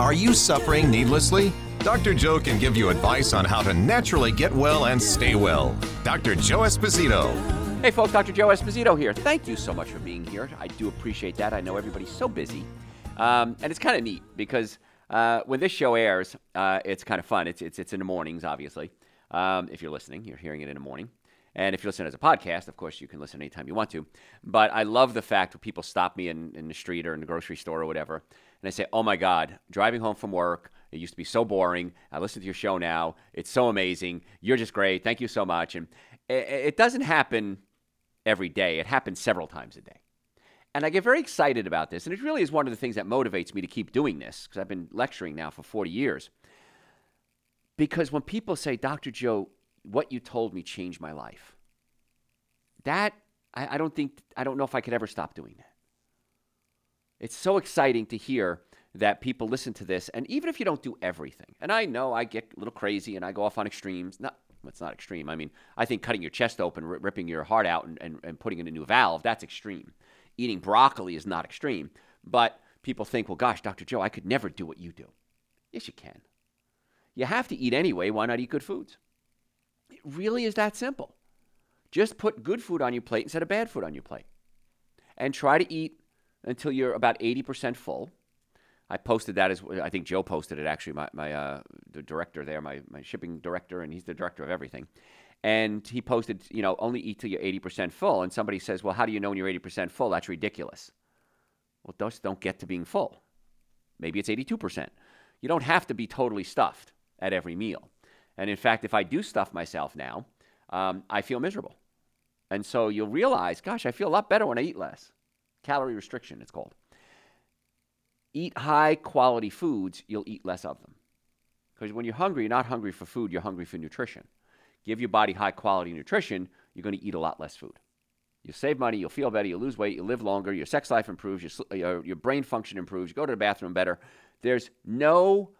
Are you suffering needlessly? Dr. Joe can give you advice on how to naturally get well and stay well. Dr. Joe Esposito. Hey, folks, Dr. Joe Esposito here. Thank you so much for being here. I do appreciate that. I know everybody's so busy. Um, and it's kind of neat because uh, when this show airs, uh, it's kind of fun. It's, it's, it's in the mornings, obviously. Um, if you're listening, you're hearing it in the morning. And if you listen as a podcast, of course, you can listen anytime you want to. But I love the fact when people stop me in, in the street or in the grocery store or whatever, and they say, Oh my God, driving home from work, it used to be so boring. I listen to your show now. It's so amazing. You're just great. Thank you so much. And it doesn't happen every day, it happens several times a day. And I get very excited about this. And it really is one of the things that motivates me to keep doing this because I've been lecturing now for 40 years. Because when people say, Dr. Joe, what you told me changed my life, that I, I don't think, I don't know if I could ever stop doing that. It's so exciting to hear that people listen to this. And even if you don't do everything, and I know I get a little crazy and I go off on extremes. Not, it's not extreme. I mean, I think cutting your chest open, r- ripping your heart out, and, and, and putting in a new valve, that's extreme. Eating broccoli is not extreme. But people think, well, gosh, Dr. Joe, I could never do what you do. Yes, you can. You have to eat anyway. Why not eat good foods? Really is that simple. Just put good food on your plate instead of bad food on your plate. And try to eat until you're about 80% full I posted that as I think Joe posted it actually. My, my uh, the director there, my, my shipping director, and he's the director of everything. And he posted, you know, only eat till you're 80% full. And somebody says, well, how do you know when you're 80% full? That's ridiculous. Well, those don't get to being full. Maybe it's 82%. You don't have to be totally stuffed at every meal. And in fact, if I do stuff myself now, um, I feel miserable. And so you'll realize, gosh, I feel a lot better when I eat less. Calorie restriction, it's called eat high quality foods, you'll eat less of them. Because when you're hungry, you're not hungry for food, you're hungry for nutrition. Give your body high quality nutrition, you're going to eat a lot less food. You'll save money, you'll feel better, you'll lose weight, you'll live longer, your sex life improves, your, your brain function improves, you go to the bathroom better. There's no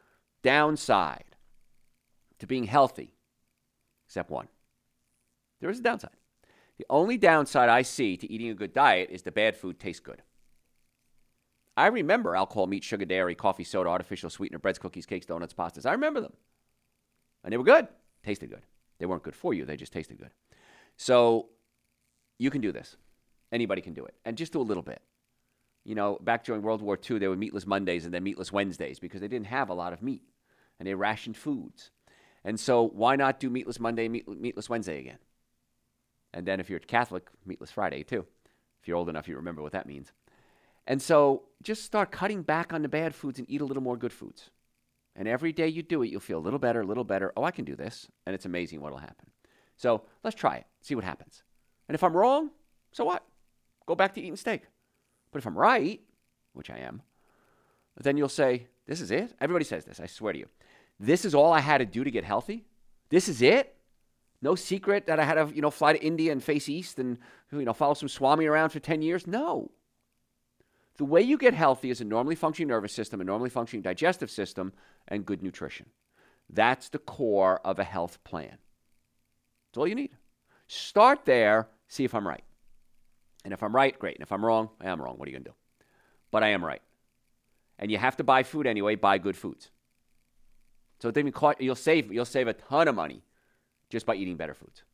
downside to being healthy except one. There is a downside. The only downside I see to eating a good diet is the bad food tastes good. I remember alcohol, meat, sugar, dairy, coffee, soda, artificial sweetener, breads, cookies, cakes, donuts, pastas. I remember them. And they were good, tasted good. They weren't good for you, they just tasted good. So you can do this. Anybody can do it. And just do a little bit. You know, back during World War II, there were meatless Mondays and then meatless Wednesdays because they didn't have a lot of meat and they rationed foods. And so why not do meatless Monday, meat, meatless Wednesday again? And then if you're Catholic, meatless Friday too. If you're old enough, you remember what that means. And so just start cutting back on the bad foods and eat a little more good foods. And every day you do it, you'll feel a little better, a little better. Oh, I can do this. And it's amazing what'll happen. So let's try it, see what happens. And if I'm wrong, so what? Go back to eating steak. But if I'm right, which I am, then you'll say, This is it? Everybody says this, I swear to you. This is all I had to do to get healthy? This is it? No secret that I had to, you know, fly to India and face east and, you know, follow some Swami around for 10 years? No. The way you get healthy is a normally functioning nervous system, a normally functioning digestive system, and good nutrition. That's the core of a health plan. That's all you need. Start there, see if I'm right. And if I'm right, great. And if I'm wrong, I am wrong. What are you going to do? But I am right. And you have to buy food anyway, buy good foods. So you'll save, you'll save a ton of money just by eating better foods.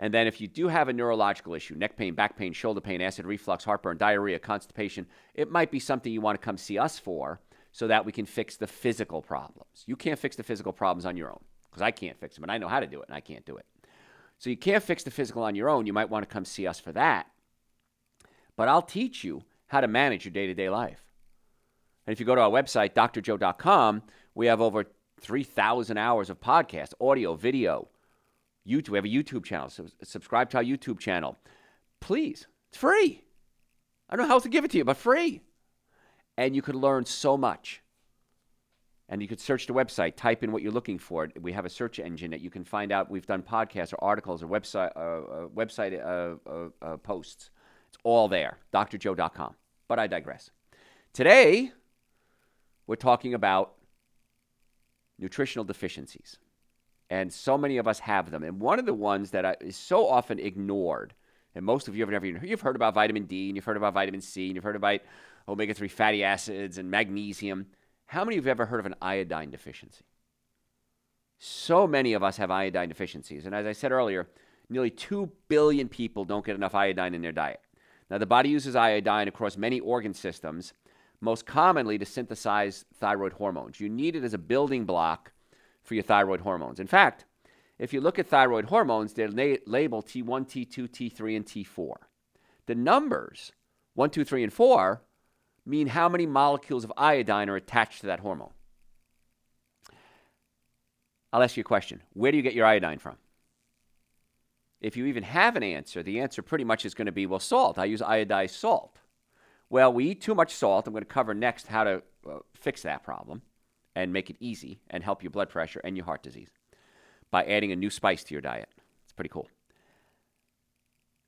And then if you do have a neurological issue, neck pain, back pain, shoulder pain, acid reflux, heartburn, diarrhea, constipation, it might be something you want to come see us for so that we can fix the physical problems. You can't fix the physical problems on your own because I can't fix them and I know how to do it and I can't do it. So you can't fix the physical on your own. You might want to come see us for that. But I'll teach you how to manage your day to day life. And if you go to our website, drjoe.com, we have over 3,000 hours of podcast, audio, video, YouTube. We have a YouTube channel. So subscribe to our YouTube channel. Please. It's free. I don't know how else to give it to you, but free. And you can learn so much. and you could search the website, type in what you're looking for. We have a search engine that you can find out. We've done podcasts or articles or website uh, uh, website uh, uh, uh, posts. It's all there, drjoe.com. But I digress. Today, we're talking about nutritional deficiencies, and so many of us have them. And one of the ones that is so often ignored, and most of you have never even you've heard about vitamin D, and you've heard about vitamin C, and you've heard about omega-3 fatty acids and magnesium how many of you have ever heard of an iodine deficiency? So many of us have iodine deficiencies. And as I said earlier, nearly 2 billion people don't get enough iodine in their diet. Now, the body uses iodine across many organ systems, most commonly to synthesize thyroid hormones. You need it as a building block for your thyroid hormones. In fact, if you look at thyroid hormones, they're la- labeled T1, T2, T3, and T4. The numbers, 1, 2, 3, and 4, mean how many molecules of iodine are attached to that hormone. I'll ask you a question. Where do you get your iodine from? If you even have an answer, the answer pretty much is going to be well, salt. I use iodized salt. Well, we eat too much salt. I'm going to cover next how to uh, fix that problem and make it easy and help your blood pressure and your heart disease by adding a new spice to your diet. It's pretty cool.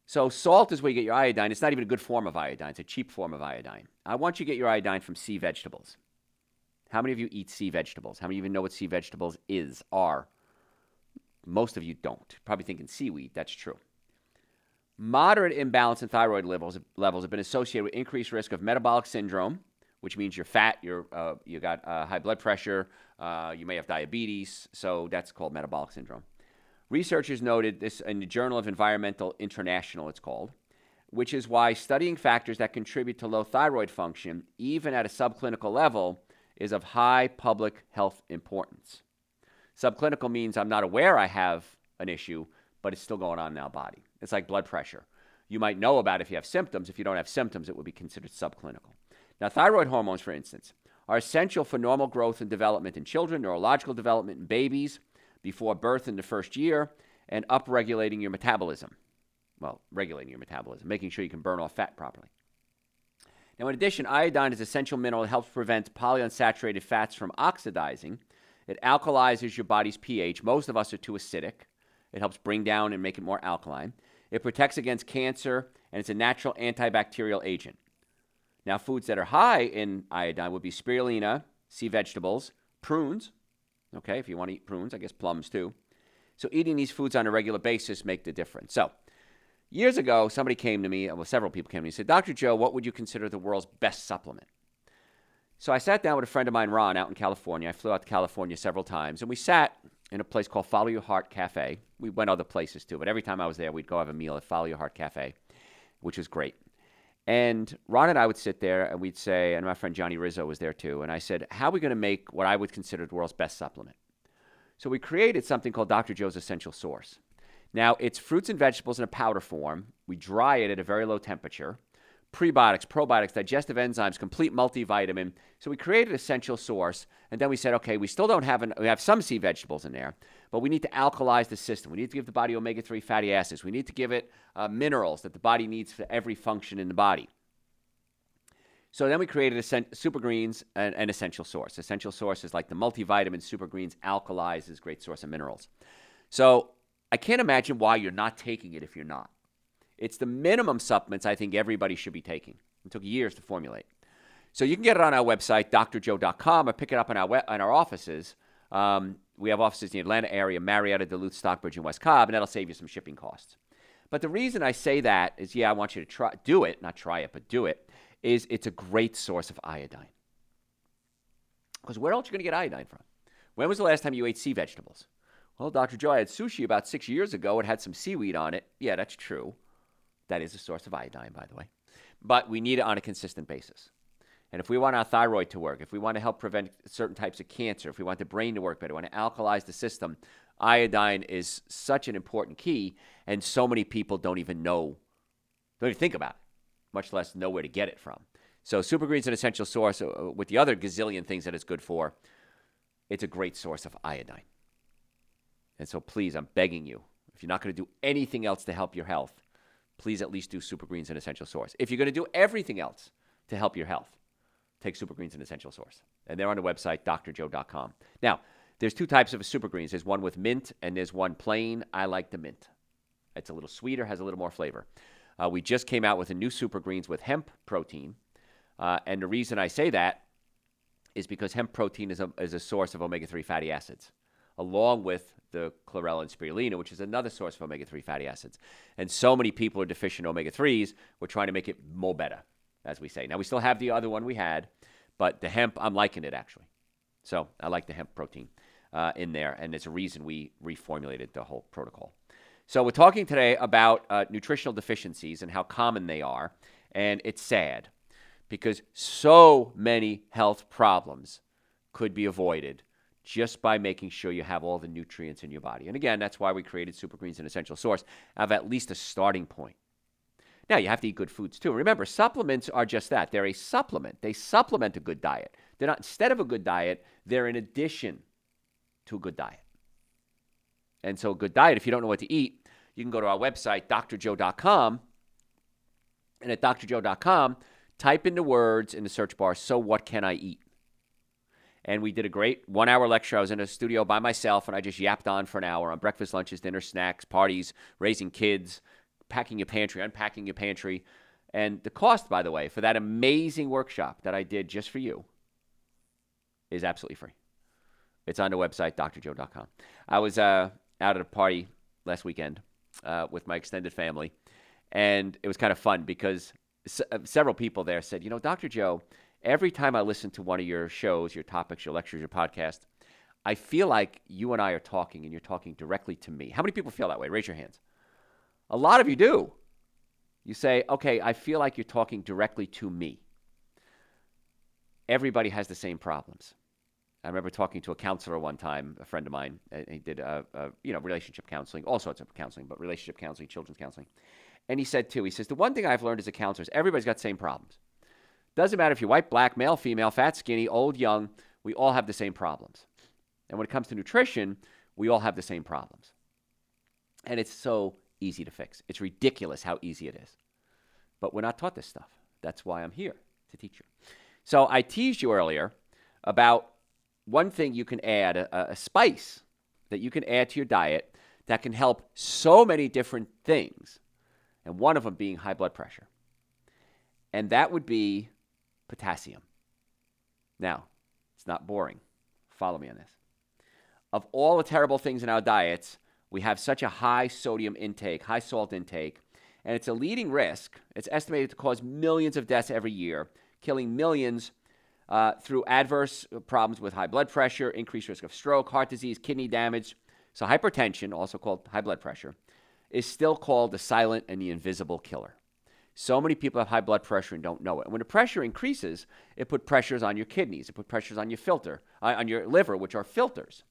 So, salt is where you get your iodine. It's not even a good form of iodine, it's a cheap form of iodine. I want you to get your iodine from sea vegetables. How many of you eat sea vegetables? How many even know what sea vegetables is, are? Most of you don't. Probably thinking seaweed. That's true. Moderate imbalance in thyroid levels, levels have been associated with increased risk of metabolic syndrome, which means you're fat, you're, uh, you got uh, high blood pressure, uh, you may have diabetes. So that's called metabolic syndrome. Researchers noted this in the Journal of Environmental International, it's called, which is why studying factors that contribute to low thyroid function, even at a subclinical level, is of high public health importance. Subclinical means I'm not aware I have an issue, but it's still going on in our body. It's like blood pressure. You might know about if you have symptoms. If you don't have symptoms, it would be considered subclinical. Now, thyroid hormones, for instance, are essential for normal growth and development in children, neurological development in babies, before birth in the first year and upregulating your metabolism. Well, regulating your metabolism, making sure you can burn off fat properly. Now, in addition, iodine is an essential mineral that helps prevent polyunsaturated fats from oxidizing. It alkalizes your body's pH. Most of us are too acidic. It helps bring down and make it more alkaline. It protects against cancer, and it's a natural antibacterial agent. Now, foods that are high in iodine would be spirulina, sea vegetables, prunes, Okay, if you want to eat prunes, I guess plums too. So eating these foods on a regular basis make the difference. So years ago, somebody came to me, uh, well, several people came to me and said, Dr. Joe, what would you consider the world's best supplement? So I sat down with a friend of mine, Ron, out in California. I flew out to California several times, and we sat in a place called Follow Your Heart Cafe. We went other places too, but every time I was there, we'd go have a meal at Follow Your Heart Cafe, which was great. And Ron and I would sit there and we'd say, and my friend Johnny Rizzo was there too. And I said, How are we going to make what I would consider the world's best supplement? So we created something called Dr. Joe's Essential Source. Now, it's fruits and vegetables in a powder form. We dry it at a very low temperature. Prebiotics, probiotics, digestive enzymes, complete multivitamin. So we created Essential Source, and then we said, okay, we still don't have an, we have some sea vegetables in there, but we need to alkalize the system. We need to give the body omega 3 fatty acids. We need to give it uh, minerals that the body needs for every function in the body. So then we created a super greens and an essential source. Essential source is like the multivitamin super greens alkalizes great source of minerals. So I can't imagine why you're not taking it if you're not. It's the minimum supplements I think everybody should be taking. It took years to formulate. So you can get it on our website, drjoe.com, or pick it up in our, we- in our offices. Um, we have offices in the Atlanta area, Marietta, Duluth, Stockbridge, and West Cobb, and that'll save you some shipping costs. But the reason I say that is, yeah, I want you to try, do it, not try it, but do it, is it's a great source of iodine. Because where else are you going to get iodine from? When was the last time you ate sea vegetables? Well, Dr. Joe, I had sushi about six years ago. It had some seaweed on it. Yeah, that's true. That is a source of iodine, by the way. But we need it on a consistent basis. And if we want our thyroid to work, if we want to help prevent certain types of cancer, if we want the brain to work better, we want to alkalize the system, iodine is such an important key. And so many people don't even know, don't even think about it, much less know where to get it from. So, Super Green's an essential source uh, with the other gazillion things that it's good for. It's a great source of iodine. And so, please, I'm begging you, if you're not going to do anything else to help your health, please at least do Super Greens and Essential Source. If you're going to do everything else to help your health, take Super Greens and Essential Source. and they're on the website drjoe.com. Now, there's two types of super greens. There's one with mint, and there's one plain. I like the mint. It's a little sweeter, has a little more flavor. Uh, we just came out with a new super greens with hemp protein, uh, and the reason I say that is because hemp protein is a, is a source of omega 3 fatty acids, along with the chlorella and spirulina, which is another source of omega 3 fatty acids. And so many people are deficient in omega 3s, we're trying to make it more better, as we say. Now, we still have the other one we had, but the hemp, I'm liking it actually. So I like the hemp protein uh, in there, and it's a reason we reformulated the whole protocol. So we're talking today about uh, nutritional deficiencies and how common they are, and it's sad because so many health problems could be avoided just by making sure you have all the nutrients in your body. And again, that's why we created Super Greens, an essential source of at least a starting point. Now, you have to eat good foods too. Remember, supplements are just that. They're a supplement. They supplement a good diet. They're not instead of a good diet, they're in addition to a good diet. And so, a good diet, if you don't know what to eat, you can go to our website, drjoe.com. And at drjoe.com, type in the words in the search bar, so what can I eat? And we did a great one hour lecture. I was in a studio by myself and I just yapped on for an hour on breakfast, lunches, dinner, snacks, parties, raising kids, packing your pantry, unpacking your pantry. And the cost, by the way, for that amazing workshop that I did just for you is absolutely free. It's on the website, drjoe.com. I was uh, out at a party last weekend uh, with my extended family, and it was kind of fun because s- several people there said, You know, Dr. Joe, every time I listen to one of your shows, your topics, your lectures, your podcast, I feel like you and I are talking and you're talking directly to me. How many people feel that way? Raise your hands. A lot of you do. You say, okay, I feel like you're talking directly to me. Everybody has the same problems. I remember talking to a counselor one time, a friend of mine. He did, a, a, you know, relationship counseling, all sorts of counseling, but relationship counseling, children's counseling. And he said too, he says, the one thing I've learned as a counselor is everybody's got the same problems. Doesn't matter if you're white, black, male, female, fat, skinny, old, young, we all have the same problems. And when it comes to nutrition, we all have the same problems. And it's so easy to fix. It's ridiculous how easy it is. But we're not taught this stuff. That's why I'm here to teach you. So I teased you earlier about one thing you can add, a, a spice that you can add to your diet that can help so many different things. And one of them being high blood pressure. And that would be potassium. Now, it's not boring. Follow me on this. Of all the terrible things in our diets, we have such a high sodium intake, high salt intake, and it's a leading risk. It's estimated to cause millions of deaths every year, killing millions uh, through adverse problems with high blood pressure, increased risk of stroke, heart disease, kidney damage. So, hypertension, also called high blood pressure, is still called the silent and the invisible killer. So many people have high blood pressure and don't know it. When the pressure increases, it put pressures on your kidneys, it put pressures on your filter, uh, on your liver, which are filters.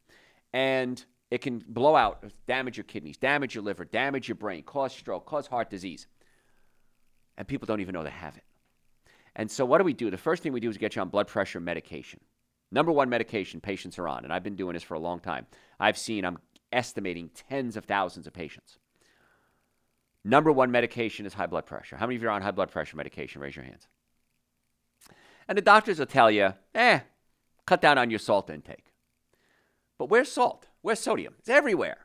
And it can blow out, damage your kidneys, damage your liver, damage your brain, cause stroke, cause heart disease. And people don't even know they have it. And so, what do we do? The first thing we do is get you on blood pressure medication. Number one medication patients are on, and I've been doing this for a long time. I've seen, I'm estimating tens of thousands of patients. Number one medication is high blood pressure. How many of you are on high blood pressure medication? Raise your hands. And the doctors will tell you, eh, cut down on your salt intake. But where's salt? Where's sodium? It's everywhere.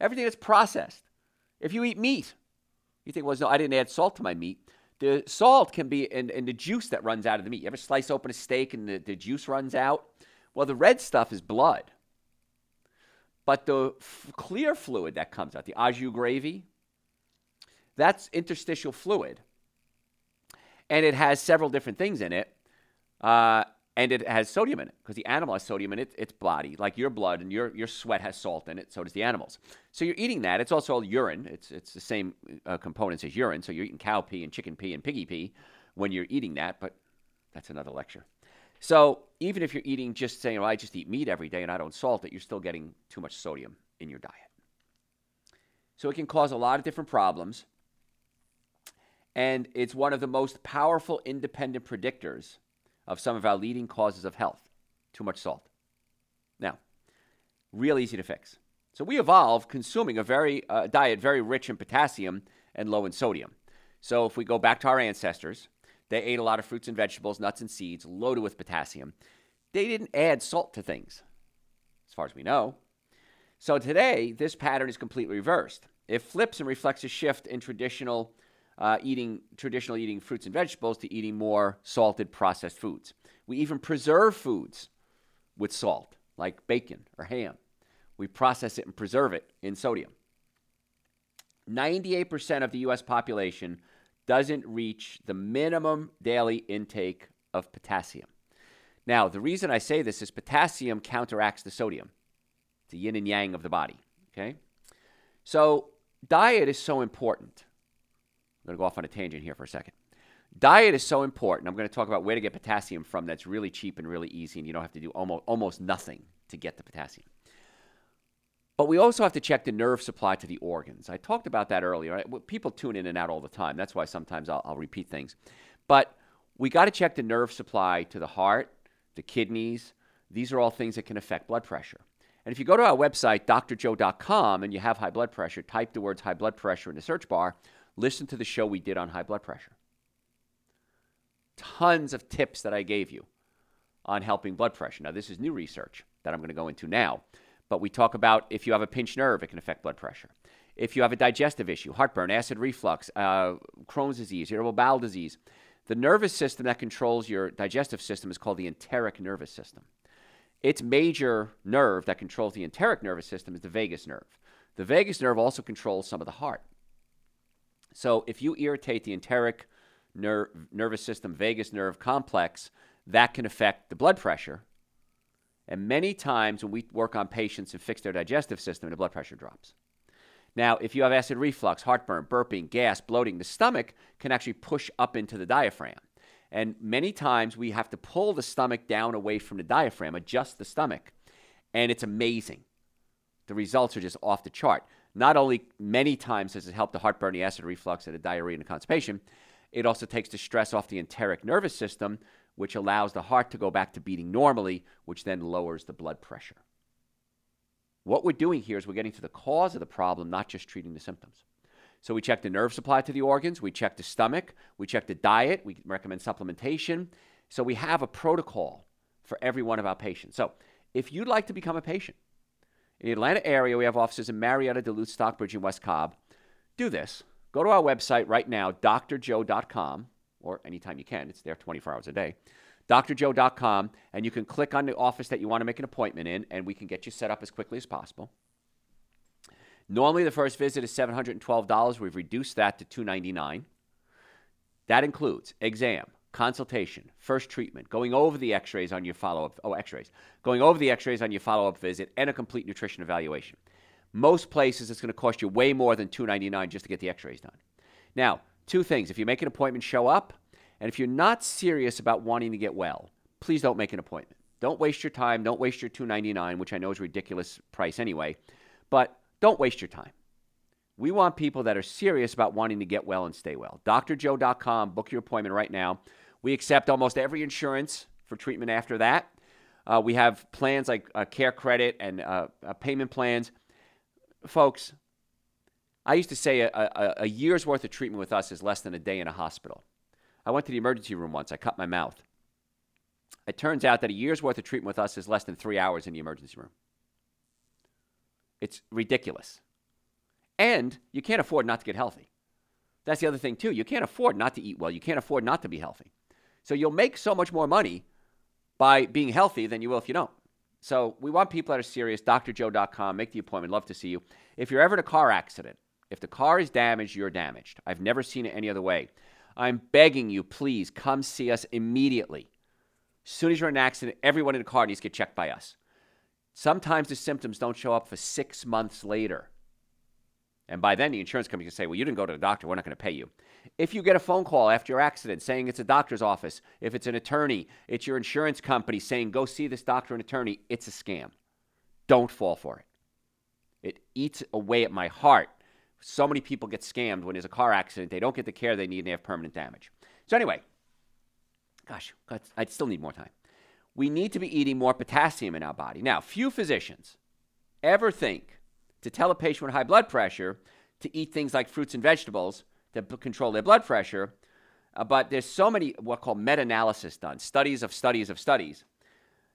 Everything that's processed. If you eat meat, you think, well, no, I didn't add salt to my meat. The salt can be in, in the juice that runs out of the meat. You ever slice open a steak and the, the juice runs out? Well, the red stuff is blood. But the f- clear fluid that comes out, the au jus gravy, that's interstitial fluid. And it has several different things in it. Uh, and it has sodium in it because the animal has sodium in it, its body, like your blood and your, your sweat has salt in it. So does the animals. So you're eating that. It's also all urine. It's it's the same uh, components as urine. So you're eating cow pee and chicken pee and piggy pee when you're eating that. But that's another lecture. So even if you're eating just saying, well, I just eat meat every day and I don't salt it, you're still getting too much sodium in your diet. So it can cause a lot of different problems. And it's one of the most powerful independent predictors of some of our leading causes of health too much salt. Now, real easy to fix. So we evolved consuming a very uh, diet very rich in potassium and low in sodium. So if we go back to our ancestors, they ate a lot of fruits and vegetables, nuts and seeds, loaded with potassium. they didn't add salt to things, as far as we know. So today, this pattern is completely reversed. It flips and reflects a shift in traditional uh, eating, traditional eating fruits and vegetables to eating more salted processed foods. We even preserve foods with salt, like bacon or ham. We process it and preserve it in sodium. 98% of the US population doesn't reach the minimum daily intake of potassium. Now, the reason I say this is potassium counteracts the sodium, the yin and yang of the body. Okay? So, diet is so important. I'm going to go off on a tangent here for a second. Diet is so important. I'm going to talk about where to get potassium from that's really cheap and really easy, and you don't have to do almost, almost nothing to get the potassium. But we also have to check the nerve supply to the organs. I talked about that earlier. Right? People tune in and out all the time. That's why sometimes I'll, I'll repeat things. But we got to check the nerve supply to the heart, the kidneys. These are all things that can affect blood pressure. And if you go to our website, drjoe.com, and you have high blood pressure, type the words high blood pressure in the search bar, listen to the show we did on high blood pressure. Tons of tips that I gave you on helping blood pressure. Now, this is new research that I'm going to go into now. But we talk about if you have a pinched nerve, it can affect blood pressure. If you have a digestive issue, heartburn, acid reflux, uh, Crohn's disease, irritable bowel disease, the nervous system that controls your digestive system is called the enteric nervous system. Its major nerve that controls the enteric nervous system is the vagus nerve. The vagus nerve also controls some of the heart. So if you irritate the enteric ner- nervous system vagus nerve complex, that can affect the blood pressure and many times when we work on patients and fix their digestive system, the blood pressure drops. Now, if you have acid reflux, heartburn, burping, gas, bloating, the stomach can actually push up into the diaphragm. And many times we have to pull the stomach down away from the diaphragm, adjust the stomach. And it's amazing. The results are just off the chart. Not only many times does it help the heartburn, the acid reflux, and the diarrhea and the constipation, it also takes the stress off the enteric nervous system, which allows the heart to go back to beating normally, which then lowers the blood pressure. What we're doing here is we're getting to the cause of the problem, not just treating the symptoms. So we check the nerve supply to the organs, we check the stomach, we check the diet, we recommend supplementation. So we have a protocol for every one of our patients. So if you'd like to become a patient, in the Atlanta area, we have offices in Marietta, Duluth, Stockbridge, and West Cobb. Do this. Go to our website right now, drjoe.com or anytime you can. It's there 24 hours a day. drjoe.com, and you can click on the office that you want to make an appointment in, and we can get you set up as quickly as possible. Normally, the first visit is $712. We've reduced that to 299. That includes exam, consultation, first treatment, going over the x-rays on your follow-up, oh, x-rays, going over the x-rays on your follow-up visit, and a complete nutrition evaluation. Most places, it's going to cost you way more than 299 just to get the x-rays done. Now, Two things. If you make an appointment, show up. And if you're not serious about wanting to get well, please don't make an appointment. Don't waste your time. Don't waste your 299, which I know is a ridiculous price anyway. But don't waste your time. We want people that are serious about wanting to get well and stay well. drjoe.com, book your appointment right now. We accept almost every insurance for treatment after that. Uh, we have plans like uh, care credit and uh, uh payment plans. Folks, I used to say a, a, a, year's worth of treatment with us is less than a day in a hospital. I went to the emergency room once. I cut my mouth. It turns out that a year's worth of treatment with us is less than three hours in the emergency room. It's ridiculous. And you can't afford not to get healthy. That's the other thing, too. You can't afford not to eat well. You can't afford not to be healthy. So you'll make so much more money by being healthy than you will if you don't. So we want people that are serious. DrJoe.com. Make the appointment. Love to see you. If you're ever in a car accident, if the car is damaged, you're damaged. I've never seen it any other way. I'm begging you, please come see us immediately. As soon as you're in an accident, everyone in the car needs to get checked by us. Sometimes the symptoms don't show up for six months later. And by then, the insurance company can say, Well, you didn't go to the doctor. We're not going to pay you. If you get a phone call after your accident saying it's a doctor's office, if it's an attorney, it's your insurance company saying, Go see this doctor and attorney, it's a scam. Don't fall for it. It eats away at my heart so many people get scammed when there's a car accident. They don't get the care they need and they have permanent damage. So, anyway, gosh, I still need more time. We need to be eating more potassium in our body. Now, few physicians ever think to tell a patient with high blood pressure to eat things like fruits and vegetables to control their blood pressure. Uh, but there's so many what called meta-analysis done, studies of studies of studies,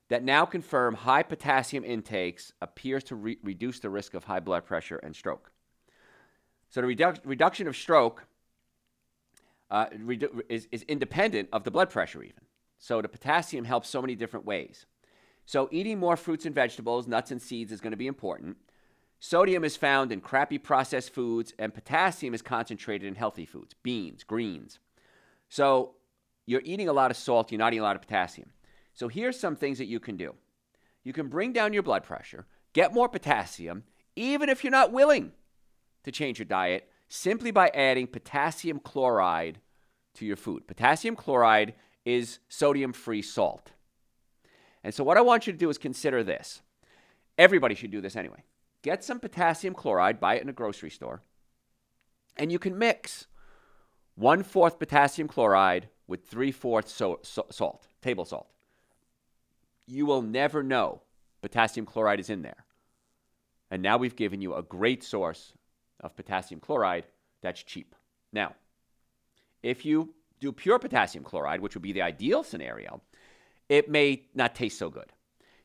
that now confirm high potassium intakes appears to re- reduce the risk of high blood pressure and stroke. So the redu- reduction of stroke uh, redu- is, is independent of the blood pressure, even. So the potassium helps so many different ways. So eating more fruits and vegetables, nuts and seeds is going to be important. Sodium is found in crappy processed foods, and potassium is concentrated in healthy foods, beans, greens. So you're eating a lot of salt, you're not eating a lot of potassium. So here's some things that you can do. You can bring down your blood pressure, get more potassium, even if you're not willing to change your diet, simply by adding potassium chloride to your food. Potassium chloride is sodium free salt. And so, what I want you to do is consider this. Everybody should do this anyway. Get some potassium chloride, buy it in a grocery store, and you can mix one fourth potassium chloride with three fourths so, so, salt, table salt. You will never know potassium chloride is in there. And now we've given you a great source of potassium chloride that's cheap. Now, if you do pure potassium chloride, which would be the ideal scenario, it may not taste so good.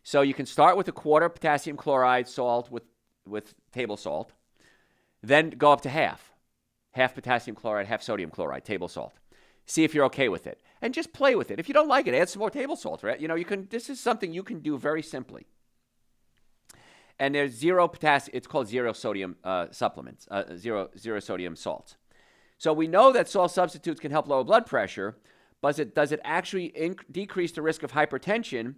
So you can start with a quarter potassium chloride salt with, with table salt, then go up to half. Half potassium chloride, half sodium chloride, table salt. See if you're okay with it. And just play with it. If you don't like it, add some more table salt, right? You know, you can this is something you can do very simply. And there's zero potassium, it's called zero sodium uh, supplements, uh, zero, zero sodium salts. So we know that salt substitutes can help lower blood pressure, but it, does it actually inc- decrease the risk of hypertension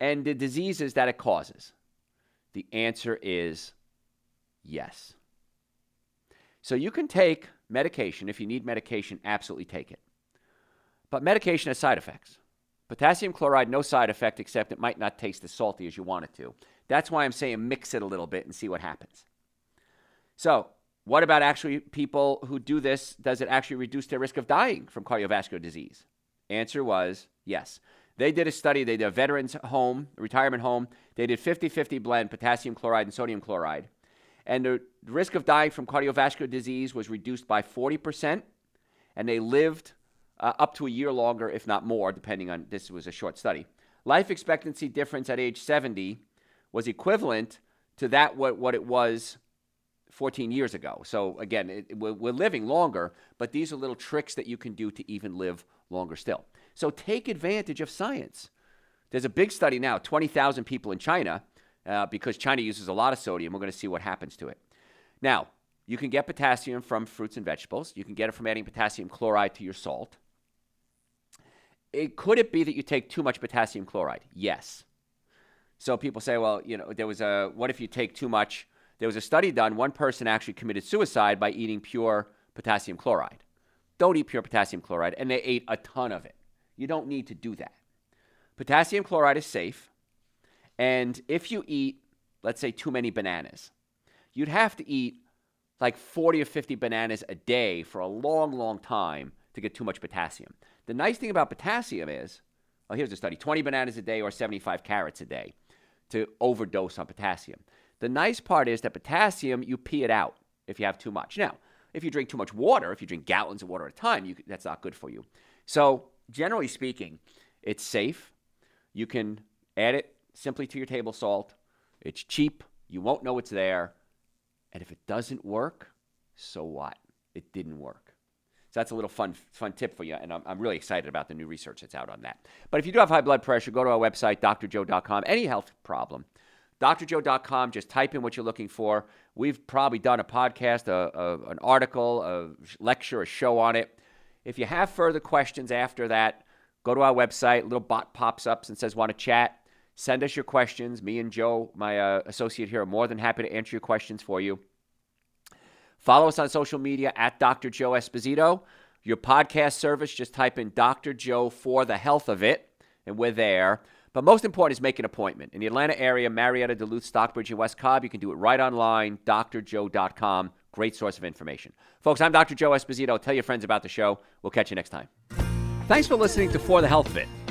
and the diseases that it causes? The answer is yes. So you can take medication. If you need medication, absolutely take it. But medication has side effects. Potassium chloride, no side effect except it might not taste as salty as you want it to. That's why I'm saying mix it a little bit and see what happens. So, what about actually people who do this? Does it actually reduce their risk of dying from cardiovascular disease? Answer was yes. They did a study, they did a veterans home, retirement home. They did 50 50 blend potassium chloride and sodium chloride. And the risk of dying from cardiovascular disease was reduced by 40%. And they lived uh, up to a year longer, if not more, depending on this was a short study. Life expectancy difference at age 70 was equivalent to that what, what it was 14 years ago. So again, it, we're, we're living longer, but these are little tricks that you can do to even live longer still. So take advantage of science. There's a big study now, 20,000 people in China, uh, because China uses a lot of sodium. We're going to see what happens to it. Now, you can get potassium from fruits and vegetables. You can get it from adding potassium chloride to your salt. It, could it be that you take too much potassium chloride? Yes. So people say, well, you know, there was a, what if you take too much? There was a study done. One person actually committed suicide by eating pure potassium chloride. Don't eat pure potassium chloride. And they ate a ton of it. You don't need to do that. Potassium chloride is safe. And if you eat, let's say, too many bananas, you'd have to eat like 40 or 50 bananas a day for a long, long time to get too much potassium. The nice thing about potassium is, oh, here's a study 20 bananas a day or 75 carrots a day to overdose on potassium. The nice part is that potassium, you pee it out if you have too much. Now, if you drink too much water, if you drink gallons of water at a time, you, that's not good for you. So, generally speaking, it's safe. You can add it simply to your table salt. It's cheap. You won't know it's there. And if it doesn't work, so what? It didn't work. So that's a little fun fun tip for you, and I'm, I'm really excited about the new research that's out on that. But if you do have high blood pressure, go to our website, drjoe.com. Any health problem, drjoe.com. Just type in what you're looking for. We've probably done a podcast, a, a, an article, a lecture, a show on it. If you have further questions after that, go to our website. Little bot pops up and says, "Want to chat?" Send us your questions. Me and Joe, my uh, associate here, are more than happy to answer your questions for you. Follow us on social media at Dr. Joe Esposito. Your podcast service, just type in Dr. Joe for the health of it, and we're there. But most important is make an appointment. In the Atlanta area, Marietta, Duluth, Stockbridge, and West Cobb, you can do it right online, drjoe.com. Great source of information. Folks, I'm Dr. Joe Esposito. Tell your friends about the show. We'll catch you next time. Thanks for listening to For the Health of It.